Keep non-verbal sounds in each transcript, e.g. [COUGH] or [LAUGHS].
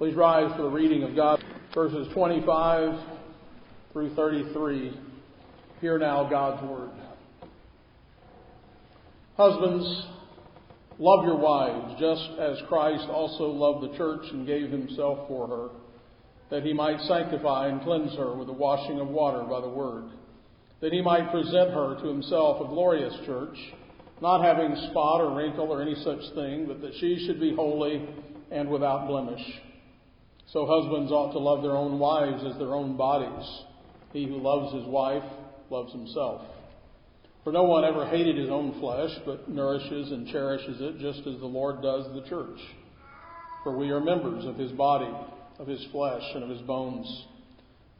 Please rise for the reading of God, verses 25 through 33. Hear now God's word. Husbands, love your wives, just as Christ also loved the church and gave himself for her, that he might sanctify and cleanse her with the washing of water by the word, that he might present her to himself a glorious church, not having spot or wrinkle or any such thing, but that she should be holy and without blemish. So husbands ought to love their own wives as their own bodies. He who loves his wife loves himself. For no one ever hated his own flesh, but nourishes and cherishes it, just as the Lord does the church. For we are members of his body, of his flesh, and of his bones.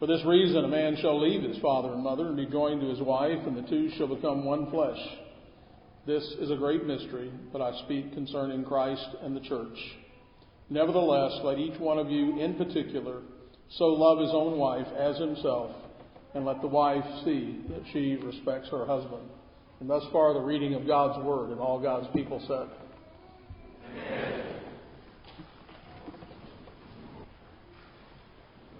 For this reason, a man shall leave his father and mother and be joined to his wife, and the two shall become one flesh. This is a great mystery, but I speak concerning Christ and the church. Nevertheless, let each one of you in particular so love his own wife as himself and let the wife see that she respects her husband. And thus far, the reading of God's Word, and all God's people said. Amen.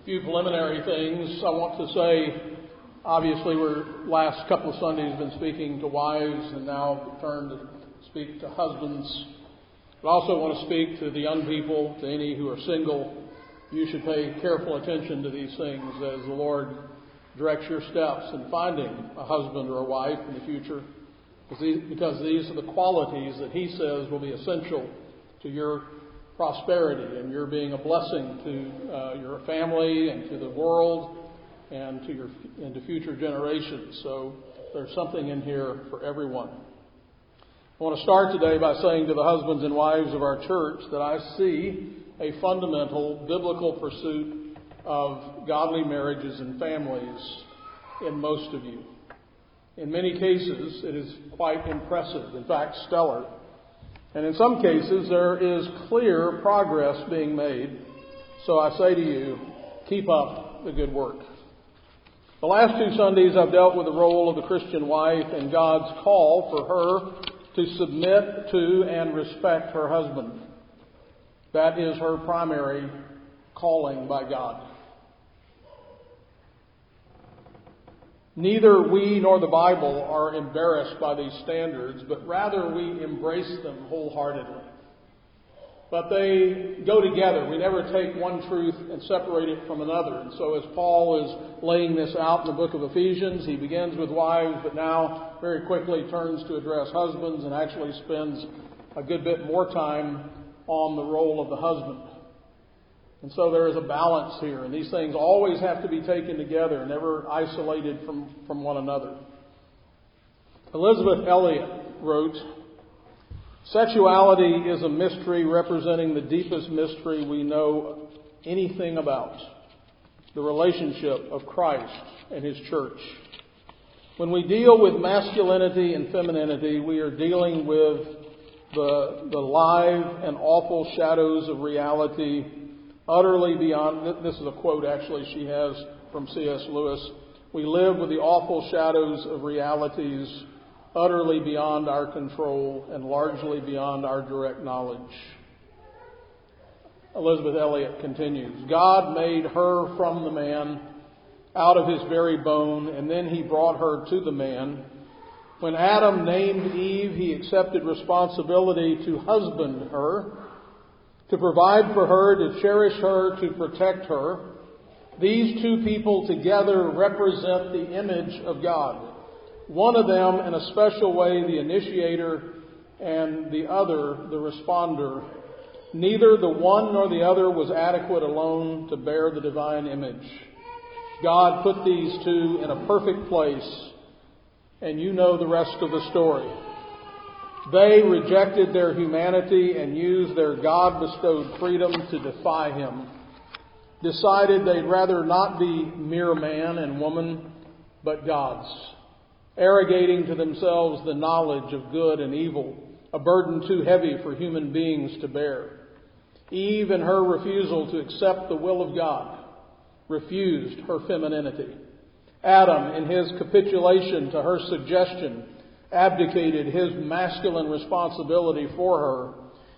A few preliminary things I want to say. Obviously, we're last couple of Sundays been speaking to wives, and now turn to speak to husbands. I also want to speak to the young people, to any who are single. You should pay careful attention to these things as the Lord directs your steps in finding a husband or a wife in the future because these are the qualities that he says will be essential to your prosperity and your being a blessing to uh, your family and to the world and to your and to future generations. So there's something in here for everyone. I want to start today by saying to the husbands and wives of our church that I see a fundamental biblical pursuit of godly marriages and families in most of you. In many cases, it is quite impressive, in fact, stellar. And in some cases, there is clear progress being made. So I say to you, keep up the good work. The last two Sundays, I've dealt with the role of the Christian wife and God's call for her to submit to and respect her husband. That is her primary calling by God. Neither we nor the Bible are embarrassed by these standards, but rather we embrace them wholeheartedly. But they go together. We never take one truth and separate it from another. And so, as Paul is laying this out in the book of Ephesians, he begins with wives, but now very quickly turns to address husbands and actually spends a good bit more time on the role of the husband. And so there is a balance here, and these things always have to be taken together, never isolated from, from one another. Elisabeth Elliot wrote, Sexuality is a mystery representing the deepest mystery we know anything about the relationship of Christ and His church. When we deal with masculinity and femininity, we are dealing with the, the live and awful shadows of reality utterly beyond, this is a quote actually she has from C.S. Lewis. We live with the awful shadows of realities utterly beyond our control and largely beyond our direct knowledge. Elisabeth Elliot continues God made her from the man out of his very bone, and then he brought her to the man. When Adam named Eve, he accepted responsibility to husband her to provide for her, to cherish her, to protect her. These two people together represent the image of God. One of them, in a special way, the initiator, and the other, the responder. Neither the one nor the other was adequate alone to bear the divine image. God put these two in a perfect place, and you know the rest of the story. They rejected their humanity and used their God bestowed freedom to defy Him. Decided they'd rather not be mere man and woman, but gods, arrogating to themselves the knowledge of good and evil, a burden too heavy for human beings to bear. Eve, and her refusal to accept the will of God, refused her femininity. Adam, in his capitulation to her suggestion, abdicated his masculine responsibility for her.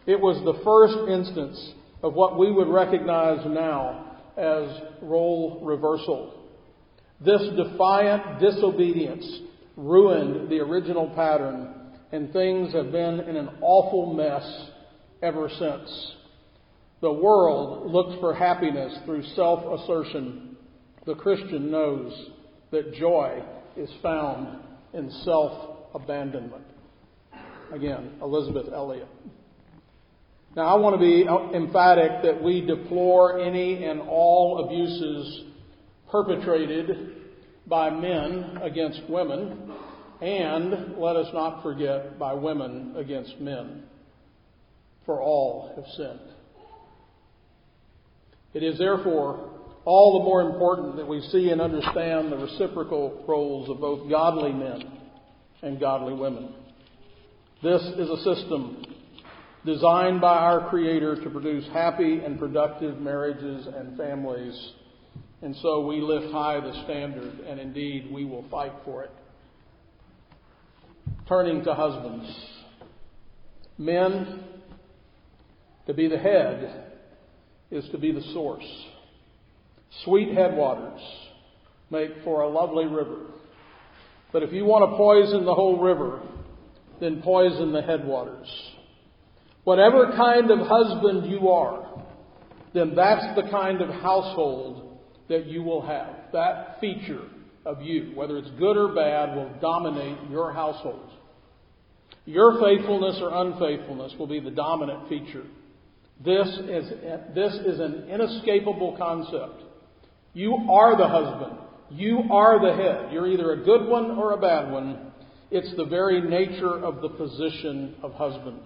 It was the first instance of what we would recognize now as role reversal. This defiant disobedience ruined the original pattern, and things have been in an awful mess ever since. The world looks for happiness through self assertion. The Christian knows that joy is found in self abandonment. Again, Elisabeth Elliot. Now, I want to be emphatic that we deplore any and all abuses perpetrated by men against women, and let us not forget by women against men, for all have sinned. It is therefore all the more important that we see and understand the reciprocal roles of both godly men and godly women. This is a system designed by our Creator to produce happy and productive marriages and families. And so we lift high the standard, and indeed we will fight for it. Turning to husbands. Men, to be the head is to be the source. Sweet headwaters make for a lovely river. But if you want to poison the whole river, then poison the headwaters. Whatever kind of husband you are, then that's the kind of household that you will have. That feature of you, whether it's good or bad, will dominate your household. Your faithfulness or unfaithfulness will be the dominant feature. This is, this is an inescapable concept. You are the husband. You are the head. You're either a good one or a bad one. It's the very nature of the position of husband.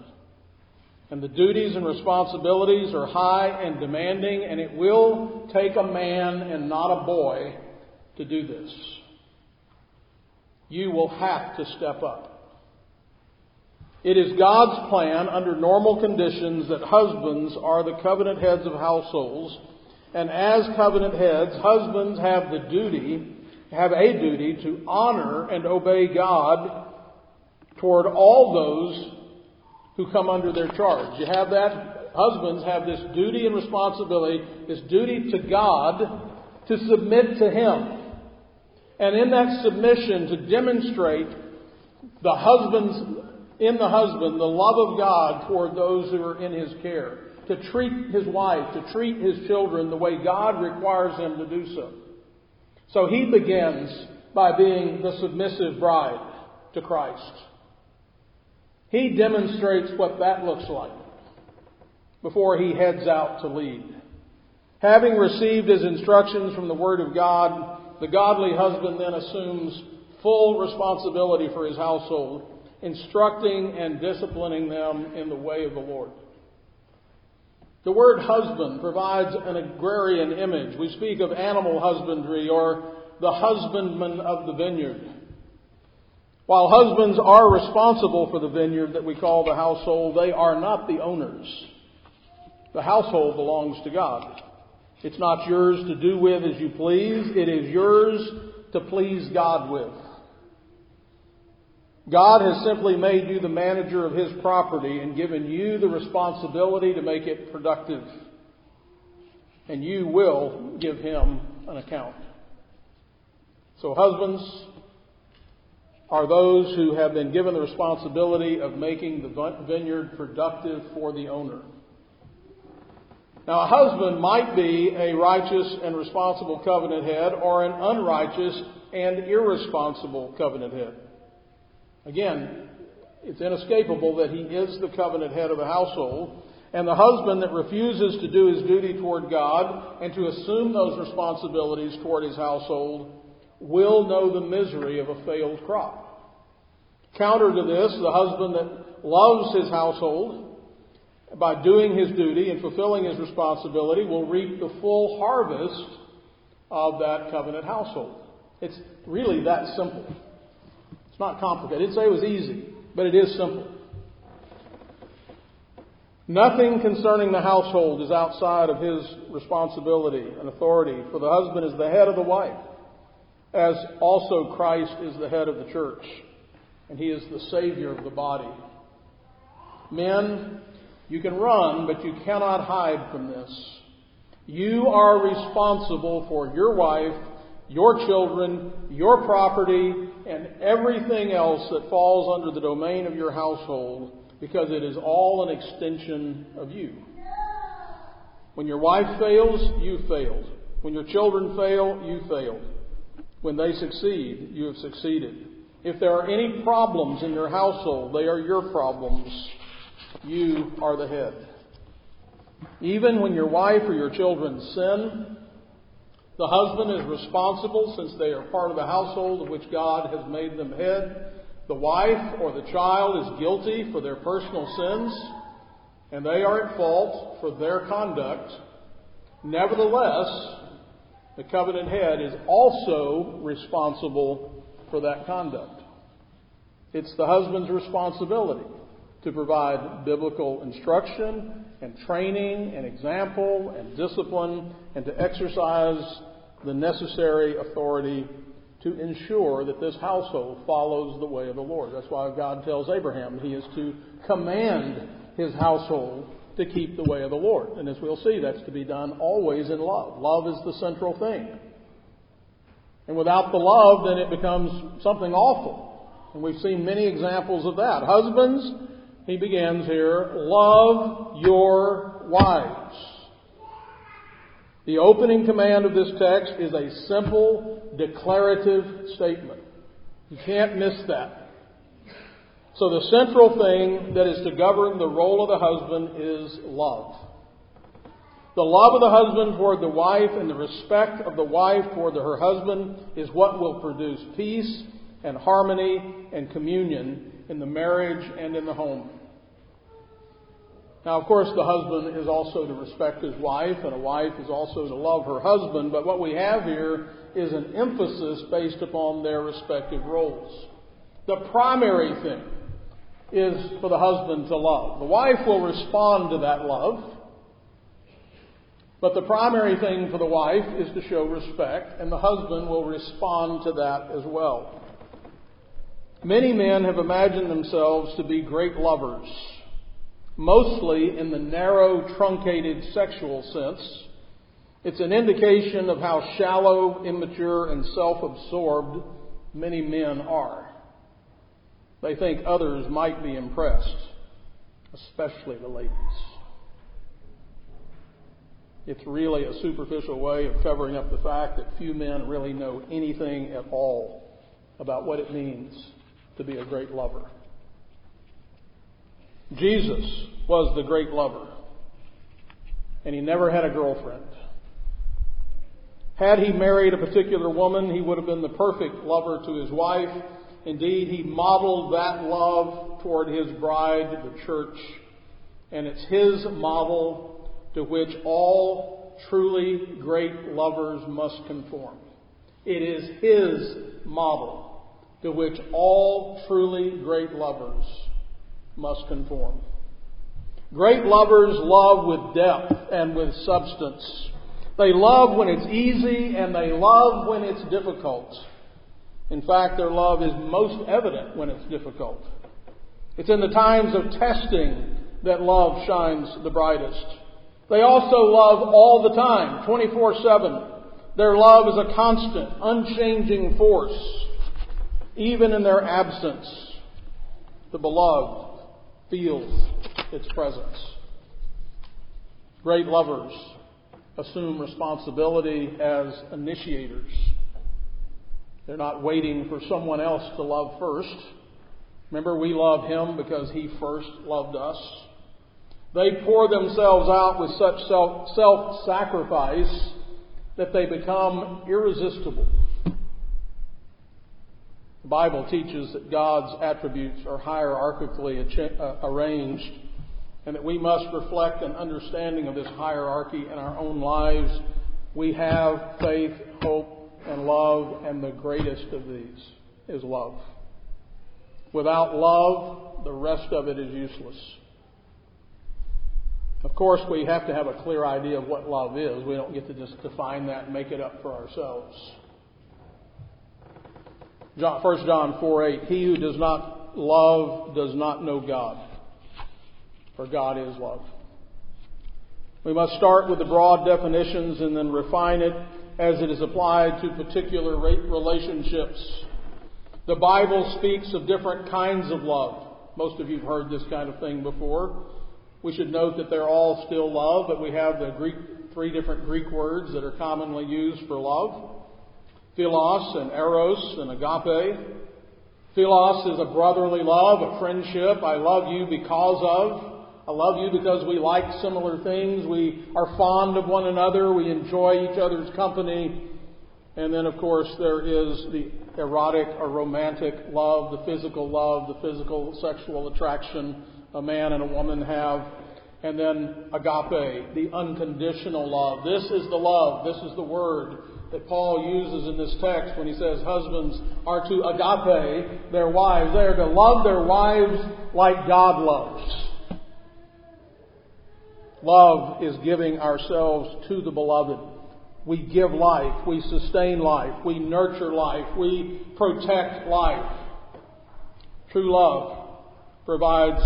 And the duties and responsibilities are high and demanding, and it will take a man and not a boy to do this. You will have to step up. It is God's plan under normal conditions that husbands are the covenant heads of households, and as covenant heads, husbands have the duty, have a duty to honor and obey God toward all those who come under their charge. You have that. Husbands have this duty and responsibility, this duty to God to submit to Him. And in that submission, to demonstrate the husband's, in the husband, the love of God toward those who are in his care. To treat his wife, to treat his children the way God requires him to do so. So he begins by being the submissive bride to Christ. He demonstrates what that looks like before he heads out to lead. Having received his instructions from the Word of God, the godly husband then assumes full responsibility for his household, instructing and disciplining them in the way of the Lord. The word husband provides an agrarian image. We speak of animal husbandry or the husbandman of the vineyard. While husbands are responsible for the vineyard that we call the household, they are not the owners. The household belongs to God. It's not yours to do with as you please, it is yours to please God with. God has simply made you the manager of His property and given you the responsibility to make it productive. And you will give Him an account. So, husbands, are those who have been given the responsibility of making the vineyard productive for the owner. Now, a husband might be a righteous and responsible covenant head or an unrighteous and irresponsible covenant head. Again, it's inescapable that he is the covenant head of a household, and the husband that refuses to do his duty toward God and to assume those responsibilities toward his household will know the misery of a failed crop. Counter to this, the husband that loves his household by doing his duty and fulfilling his responsibility will reap the full harvest of that covenant household. It's really that simple. It's not complicated. I didn't say it was easy, but it is simple. Nothing concerning the household is outside of his responsibility and authority, for the husband is the head of the wife as also Christ is the head of the church, and he is the Savior of the body. Men, You can run, but you cannot hide from this. You are responsible for your wife, your children, your property, and everything else that falls under the domain of your household because it is all an extension of you. When your wife fails, you failed. When your children fail, you failed. When they succeed, you have succeeded. If there are any problems in your household, they are your problems. You are the head. Even when your wife or your children sin, the husband is responsible since they are part of the household of which God has made them head. The wife or the child is guilty for their personal sins, and they are at fault for their conduct. Nevertheless, the covenant head is also responsible for that conduct. It's the husband's responsibility to provide biblical instruction and training and example and discipline and to exercise the necessary authority to ensure that this household follows the way of the Lord. That's why God tells Abraham he is to command his household to keep the way of the Lord. And as we'll see, that's to be done always in love. Love is the central thing. And without the love, then it becomes something awful. And we've seen many examples of that. Husbands, he begins here, love your wives. The opening command of this text is a simple declarative statement. You can't miss that. So the central thing that is to govern the role of the husband is love. The love of the husband toward the wife and the respect of the wife toward her husband is what will produce peace and harmony and communion in the marriage and in the home. Now, of course, the husband is also to respect his wife, and a wife is also to love her husband, but what we have here is an emphasis based upon their respective roles. The primary thing is for the husband to love. The wife will respond to that love, but the primary thing for the wife is to show respect, and the husband will respond to that as well. Many men have imagined themselves to be great lovers mostly in the narrow, truncated sexual sense. It's an indication of how shallow, immature, and self absorbed many men are. They think others might be impressed, especially the ladies. It's really a superficial way of covering up the fact that few men really know anything at all about what it means to be a great lover. Jesus was the great lover, and he never had a girlfriend. Had he married a particular woman, he would have been the perfect lover to his wife. Indeed, he modeled that love toward his bride, the church, and it's his model to which all truly great lovers must conform. It is his model to which all truly great lovers must conform. Great lovers love with depth and with substance. They love when it's easy and they love when it's difficult. In fact, their love is most evident when it's difficult. It's in the times of testing that love shines the brightest. They also love all the time, 24 7. Their love is a constant, unchanging force, even in their absence. The beloved feels its presence. Great lovers assume responsibility as initiators. They're not waiting for someone else to love first. Remember, we love Him because He first loved us. They pour themselves out with such self sacrifice that they become irresistible. Bible teaches that God's attributes are hierarchically uh, arranged and that we must reflect an understanding of this hierarchy in our own lives. We have faith, hope, and love, and the greatest of these is love. Without love, the rest of it is useless. Of course, we have to have a clear idea of what love is. We don't get to just define that and make it up for ourselves. John, 1 John 4 8, he who does not love does not know God, for God is love. We must start with the broad definitions and then refine it as it is applied to particular relationships. The Bible speaks of different kinds of love. Most of you have heard this kind of thing before. We should note that they're all still love, but we have the Greek, three different Greek words that are commonly used for love. Philos and eros and agape. Philos is a brotherly love, a friendship. I love you because of. I love you because we like similar things. We are fond of one another. We enjoy each other's company. And then, of course, there is the erotic or romantic love, the physical love, the physical sexual attraction a man and a woman have. And then agape, the unconditional love. This is the love. This is the word that Paul uses in this text when he says husbands are to agape their wives. They are to love their wives like God loves. Love is giving ourselves to the beloved. We give life, we sustain life, we nurture life, we protect life. True love provides,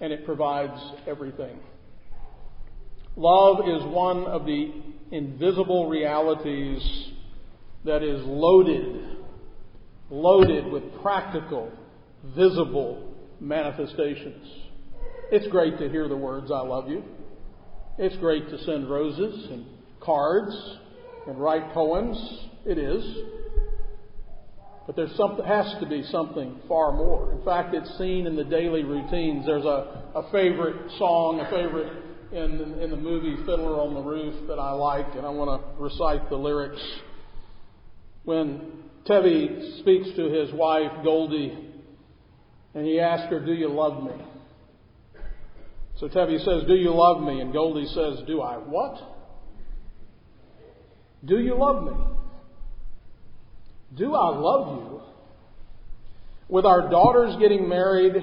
and it provides everything. Love is one of the invisible realities that is loaded, loaded with practical, visible manifestations. It's great to hear the words, I love you. It's great to send roses and cards and write poems. It is. But something, has to be something far more. In fact, it's seen in the daily routines. There's a, a favorite song, a favorite in, in the movie Fiddler on the Roof that I like, and I want to recite the lyrics. When Tevye speaks to his wife, Golde, and he asks her, Do you love me? So Tevye says, Do you love me? And Golde says, Do I what? Do you love me? Do I love you? With our daughters getting married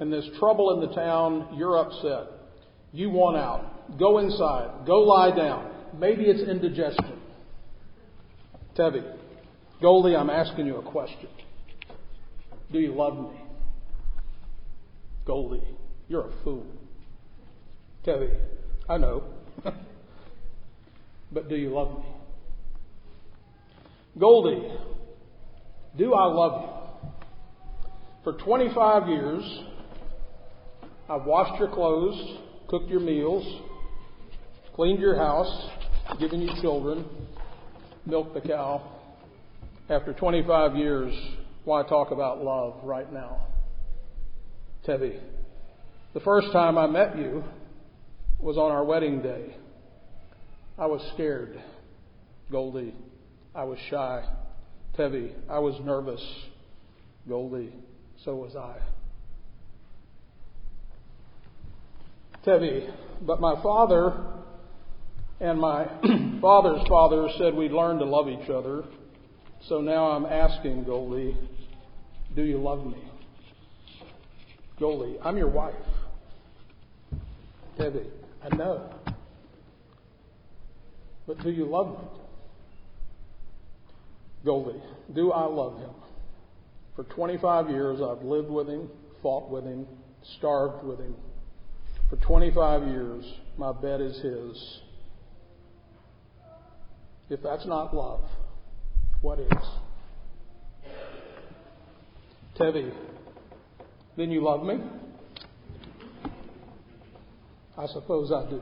and this trouble in the town, you're upset. You want out. Go inside. Go lie down. Maybe it's indigestion. Tevye, Golde, I'm asking you a question. Do you love me? Golde, you're a fool. Tevye, I know. [LAUGHS] but do you love me? Golde, do I love you? For 25 years, I've washed your clothes, cooked your meals, cleaned your house, given you children, milked the cow. After 25 years, why talk about love right now? Tevye, the first time I met you, was on our wedding day. I was scared. Golde, I was shy. Tevye, I was nervous. Golde, so was I. Tevye, but my father and my [CLEARS THROAT] father's father said we'd learn to love each other. So now I'm asking Golde, do you love me? Golde, I'm your wife. Tevye, I know. But do you love me? Golde, do I love him? For 25 years, I've lived with him, fought with him, starved with him. For 25 years, my bed is his. If that's not love, what is? Tevye, then you love me? I suppose I do.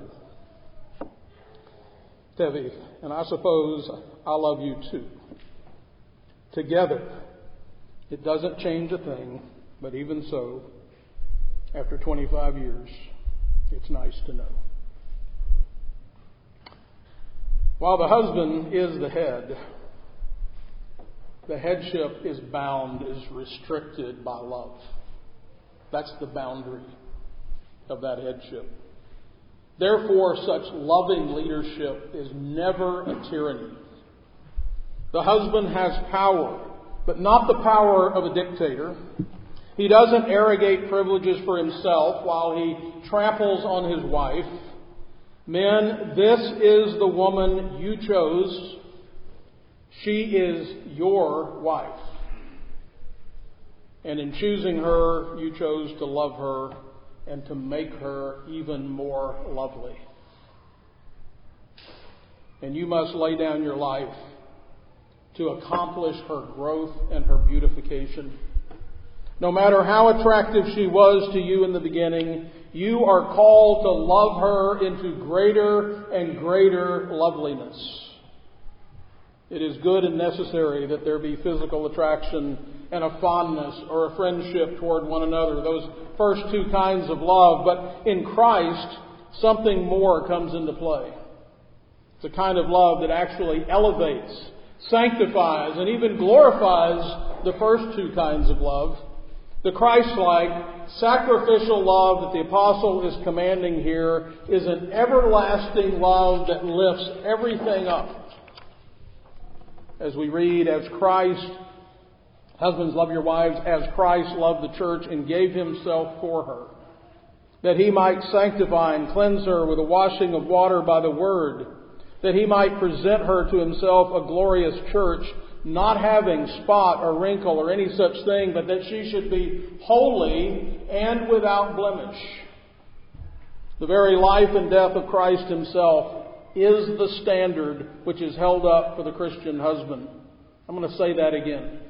Tevye, and I suppose I love you too. Together, it doesn't change a thing, but even so, after 25 years, it's nice to know. While the husband is the head, the headship is bound, is restricted by love. That's the boundary of that headship. Therefore, such loving leadership is never a tyranny. The husband has power, but not the power of a dictator. He doesn't arrogate privileges for himself while he tramples on his wife. Men, this is the woman you chose. She is your wife. And in choosing her, you chose to love her and to make her even more lovely. And you must lay down your life to accomplish her growth and her beautification. No matter how attractive she was to you in the beginning, you are called to love her into greater and greater loveliness. It is good and necessary that there be physical attraction and a fondness or a friendship toward one another, those first two kinds of love. But in Christ, something more comes into play. It's a kind of love that actually elevates, sanctifies, and even glorifies the first two kinds of love. The Christ-like, sacrificial love that the apostle is commanding here is an everlasting love that lifts everything up. As we read, as Christ Husbands, love your wives as Christ loved the church and gave himself for her, that he might sanctify and cleanse her with a washing of water by the word, that he might present her to himself a glorious church, not having spot or wrinkle or any such thing, but that she should be holy and without blemish. The very life and death of Christ himself is the standard which is held up for the Christian husband. I'm going to say that again.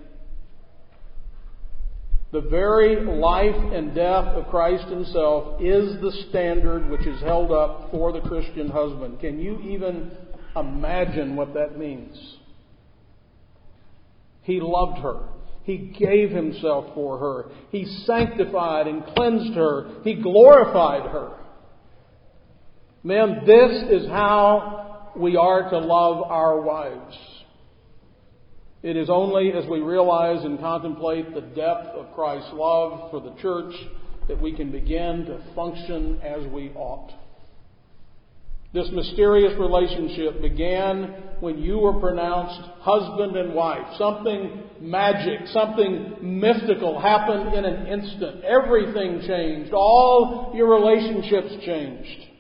The very life and death of Christ Himself is the standard which is held up for the Christian husband. Can you even imagine what that means? He loved her. He gave Himself for her. He sanctified and cleansed her. He glorified her. Men, this is how we are to love our wives. It is only as we realize and contemplate the depth of Christ's love for the church that we can begin to function as we ought. This mysterious relationship began when you were pronounced husband and wife. Something magic, something mystical happened in an instant. Everything changed. All your relationships changed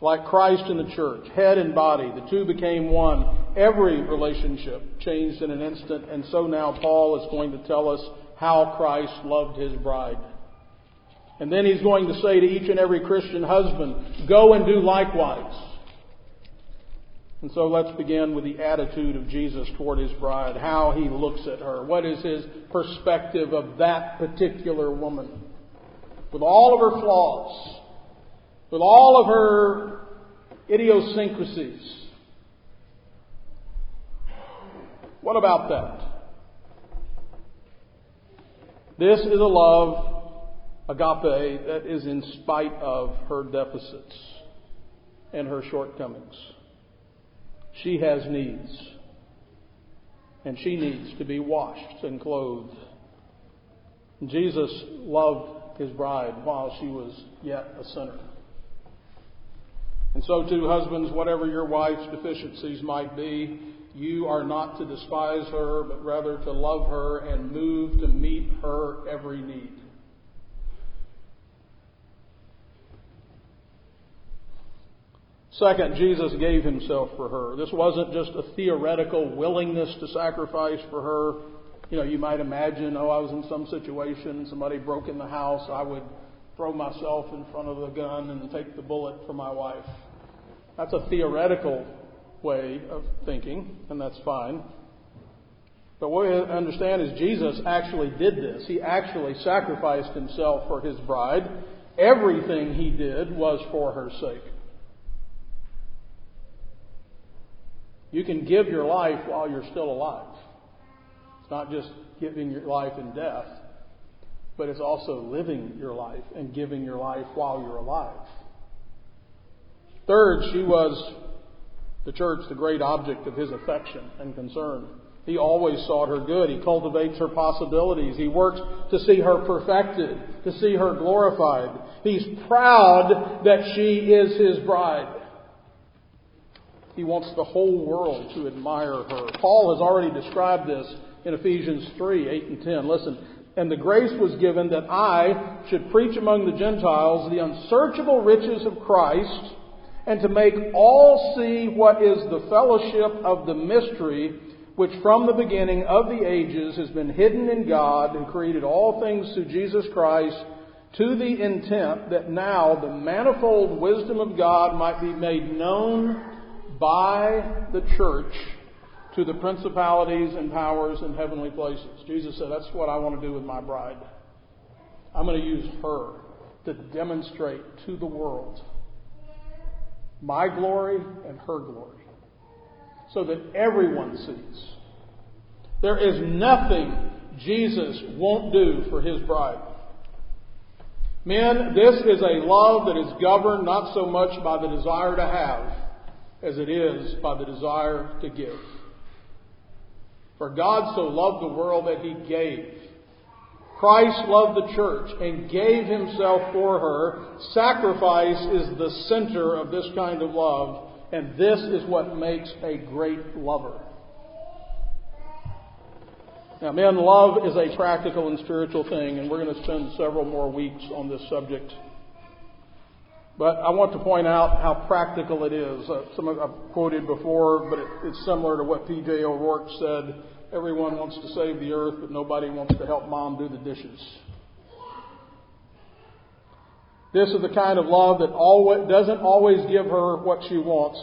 like Christ in the church, head and body, the two became one. Every relationship changed in an instant, and so now Paul is going to tell us how Christ loved his bride. And then he's going to say to each and every Christian husband, go and do likewise. And so let's begin with the attitude of Jesus toward his bride, how he looks at her. What is his perspective of that particular woman? With all of her flaws, with all of her idiosyncrasies. What about that? This is a love, agape, that is in spite of her deficits and her shortcomings. She has needs. And she needs to be washed and clothed. Jesus loved his bride while she was yet a sinner. And so, too, husbands, whatever your wife's deficiencies might be, you are not to despise her, but rather to love her and move to meet her every need. Second, Jesus gave himself for her. This wasn't just a theoretical willingness to sacrifice for her. You know, you might imagine, oh, I was in some situation, somebody broke in the house, I would throw myself in front of the gun and take the bullet for my wife. That's a theoretical way of thinking, and that's fine. But what we understand is Jesus actually did this. He actually sacrificed himself for his bride. Everything he did was for her sake. You can give your life while you're still alive. It's not just giving your life in death but it's also living your life and giving your life while you're alive. Third, she was the church, the great object of his affection and concern. He always sought her good. He cultivates her possibilities. He works to see her perfected, to see her glorified. He's proud that she is his bride. He wants the whole world to admire her. Paul has already described this in Ephesians 3 8 and 10. Listen, and the grace was given that I should preach among the Gentiles the unsearchable riches of Christ, and to make all see what is the fellowship of the mystery which from the beginning of the ages has been hidden in God, who created all things through Jesus Christ, to the intent that now the manifold wisdom of God might be made known by the church to the principalities and powers in heavenly places. Jesus said, That's what I want to do with my bride. I'm going to use her to demonstrate to the world my glory and her glory so that everyone sees. There is nothing Jesus won't do for his bride. Men, this is a love that is governed not so much by the desire to have as it is by the desire to give. For God so loved the world that he gave. Christ loved the church and gave himself for her. Sacrifice is the center of this kind of love, and this is what makes a great lover. Now, men, love is a practical and spiritual thing, and we're going to spend several more weeks on this subject. But I want to point out how practical it is. Uh, some of, I've quoted before, but it, it's similar to what P.J. O'Rourke said. Everyone wants to save the earth, but nobody wants to help mom do the dishes. This is the kind of love that always, doesn't always give her what she wants,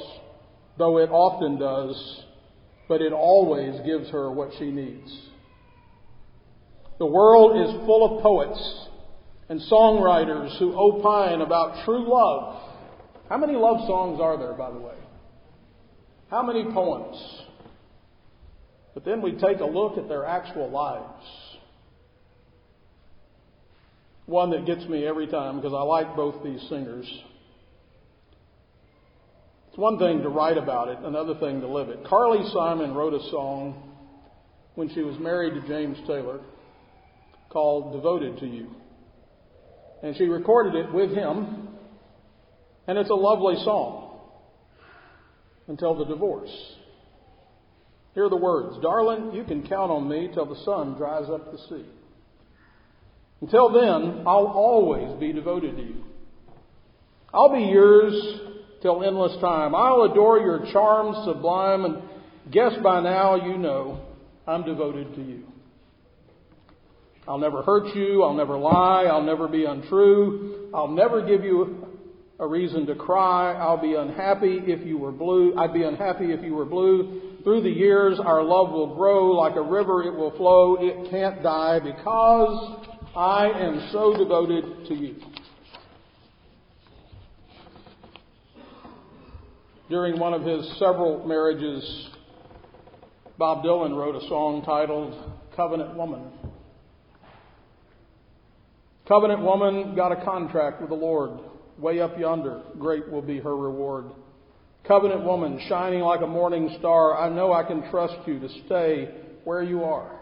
though it often does, but it always gives her what she needs. The world is full of poets and songwriters who opine about true love. How many love songs are there, by the way? How many poems? But then we take a look at their actual lives. One that gets me every time because I like both these singers. It's one thing to write about it, another thing to live it. Carly Simon wrote a song when she was married to James Taylor called Devoted to You. And she recorded it with him, and it's a lovely song until the divorce. Here are the words Darling, you can count on me till the sun dries up the sea. Until then, I'll always be devoted to you. I'll be yours till endless time. I'll adore your charms sublime, and guess by now you know I'm devoted to you. I'll never hurt you. I'll never lie. I'll never be untrue. I'll never give you a reason to cry. I'll be unhappy if you were blue. I'd be unhappy if you were blue. Through the years, our love will grow like a river. It will flow. It can't die because I am so devoted to you. During one of his several marriages, Bob Dylan wrote a song titled Covenant Woman. Covenant woman got a contract with the Lord. Way up yonder, great will be her reward. Covenant woman, shining like a morning star, I know I can trust you to stay where you are.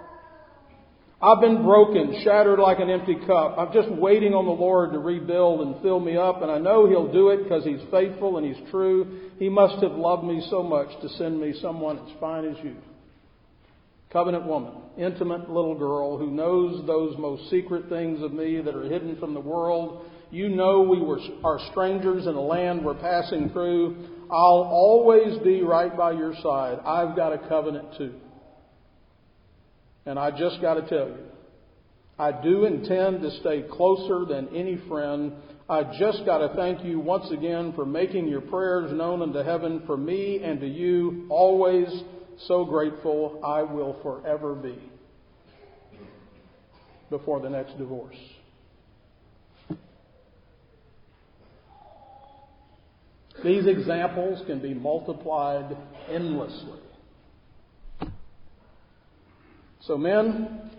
I've been broken, shattered like an empty cup. I'm just waiting on the Lord to rebuild and fill me up, and I know He'll do it because He's faithful and He's true. He must have loved me so much to send me someone as fine as you covenant woman, intimate little girl who knows those most secret things of me that are hidden from the world. You know we were, are strangers in a land we're passing through. I'll always be right by your side. I've got a covenant too. And I just got to tell you, I do intend to stay closer than any friend. I just got to thank you once again for making your prayers known unto heaven for me and to you always so grateful I will forever be before the next divorce. These examples can be multiplied endlessly. So, men,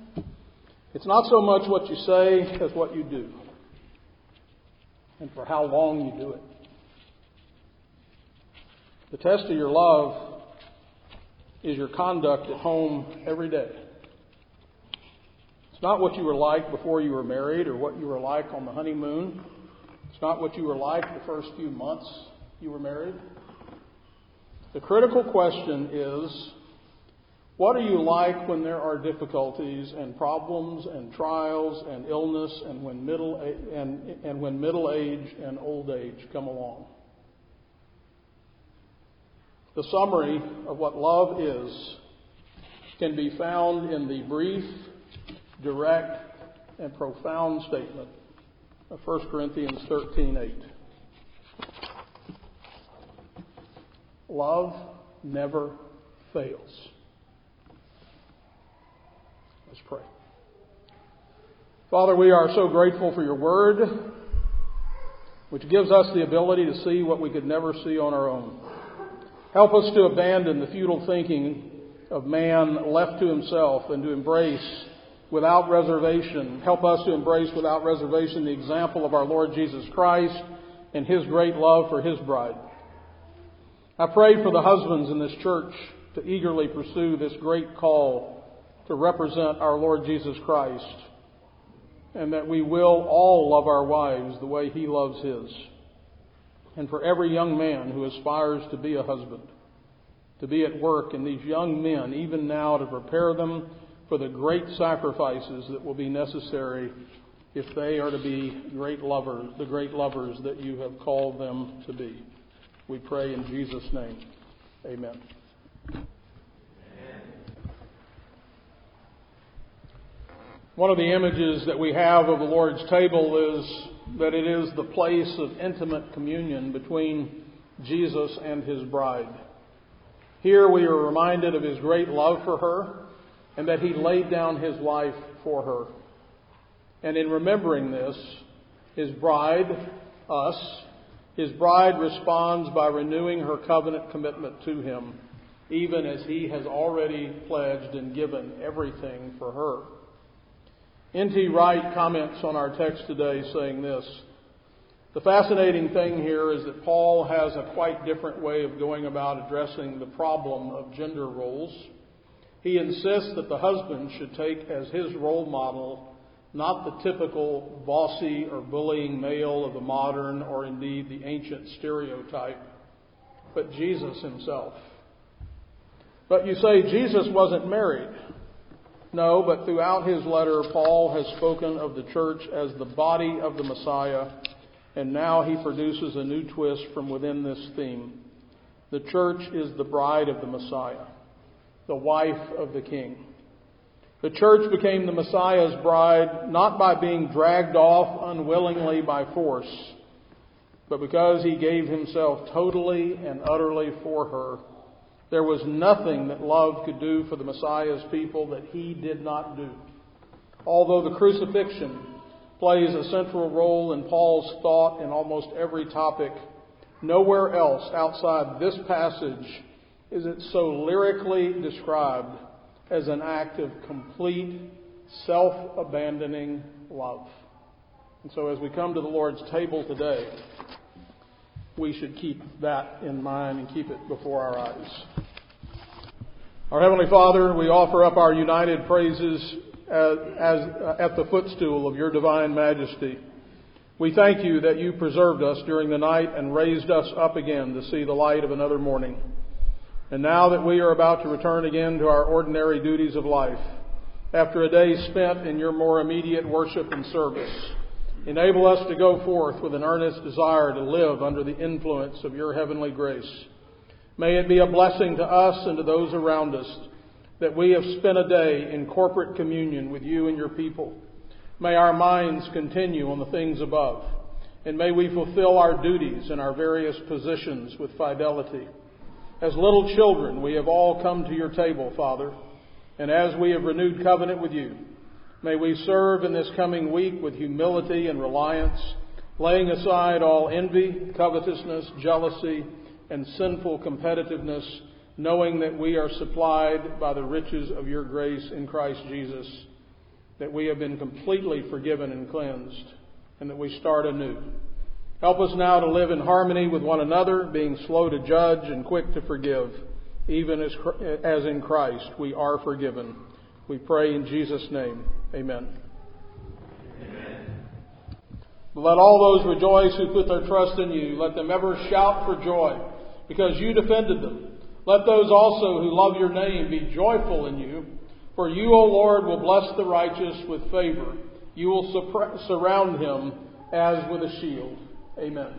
it's not so much what you say as what you do, and for how long you do it. The test of your love is your conduct at home every day. It's not what you were like before you were married or what you were like on the honeymoon. It's not what you were like the first few months you were married. The critical question is what are you like when there are difficulties and problems and trials and illness and when middle, and, and when middle age and old age come along? The summary of what love is can be found in the brief, direct, and profound statement of 1 Corinthians 13:8. Love never fails. Let's pray. Father, we are so grateful for your word, which gives us the ability to see what we could never see on our own. Help us to abandon the futile thinking of man left to himself and to embrace without reservation. Help us to embrace without reservation the example of our Lord Jesus Christ and his great love for his bride. I pray for the husbands in this church to eagerly pursue this great call to represent our Lord Jesus Christ and that we will all love our wives the way he loves his. And for every young man who aspires to be a husband, to be at work in these young men, even now, to prepare them for the great sacrifices that will be necessary if they are to be great lovers, the great lovers that you have called them to be. We pray in Jesus' name. Amen. One of the images that we have of the Lord's table is that it is the place of intimate communion between Jesus and his bride. Here we are reminded of his great love for her and that he laid down his life for her. And in remembering this, his bride, us, his bride responds by renewing her covenant commitment to him, even as he has already pledged and given everything for her. N.T. Wright comments on our text today saying this The fascinating thing here is that Paul has a quite different way of going about addressing the problem of gender roles. He insists that the husband should take as his role model not the typical bossy or bullying male of the modern or indeed the ancient stereotype, but Jesus himself. But you say Jesus wasn't married. No, but throughout his letter, Paul has spoken of the church as the body of the Messiah, and now he produces a new twist from within this theme. The church is the bride of the Messiah, the wife of the King. The church became the Messiah's bride not by being dragged off unwillingly by force, but because he gave himself totally and utterly for her there was nothing that love could do for the Messiah's people that he did not do. Although the crucifixion plays a central role in Paul's thought in almost every topic, nowhere else outside this passage is it so lyrically described as an act of complete, self abandoning love. And so as we come to the Lord's table today, we should keep that in mind and keep it before our eyes. Our Heavenly Father, we offer up our united praises as, as, uh, at the footstool of your divine majesty. We thank you that you preserved us during the night and raised us up again to see the light of another morning. And now that we are about to return again to our ordinary duties of life, after a day spent in your more immediate worship and service, Enable us to go forth with an earnest desire to live under the influence of your heavenly grace. May it be a blessing to us and to those around us that we have spent a day in corporate communion with you and your people. May our minds continue on the things above, and may we fulfill our duties in our various positions with fidelity. As little children, we have all come to your table, Father, and as we have renewed covenant with you, May we serve in this coming week with humility and reliance, laying aside all envy, covetousness, jealousy, and sinful competitiveness, knowing that we are supplied by the riches of your grace in Christ Jesus, that we have been completely forgiven and cleansed, and that we start anew. Help us now to live in harmony with one another, being slow to judge and quick to forgive, even as, as in Christ we are forgiven. We pray in Jesus' name. Amen. Amen. Let all those rejoice who put their trust in you. Let them ever shout for joy because you defended them. Let those also who love your name be joyful in you. For you, O Lord, will bless the righteous with favor. You will surround him as with a shield. Amen.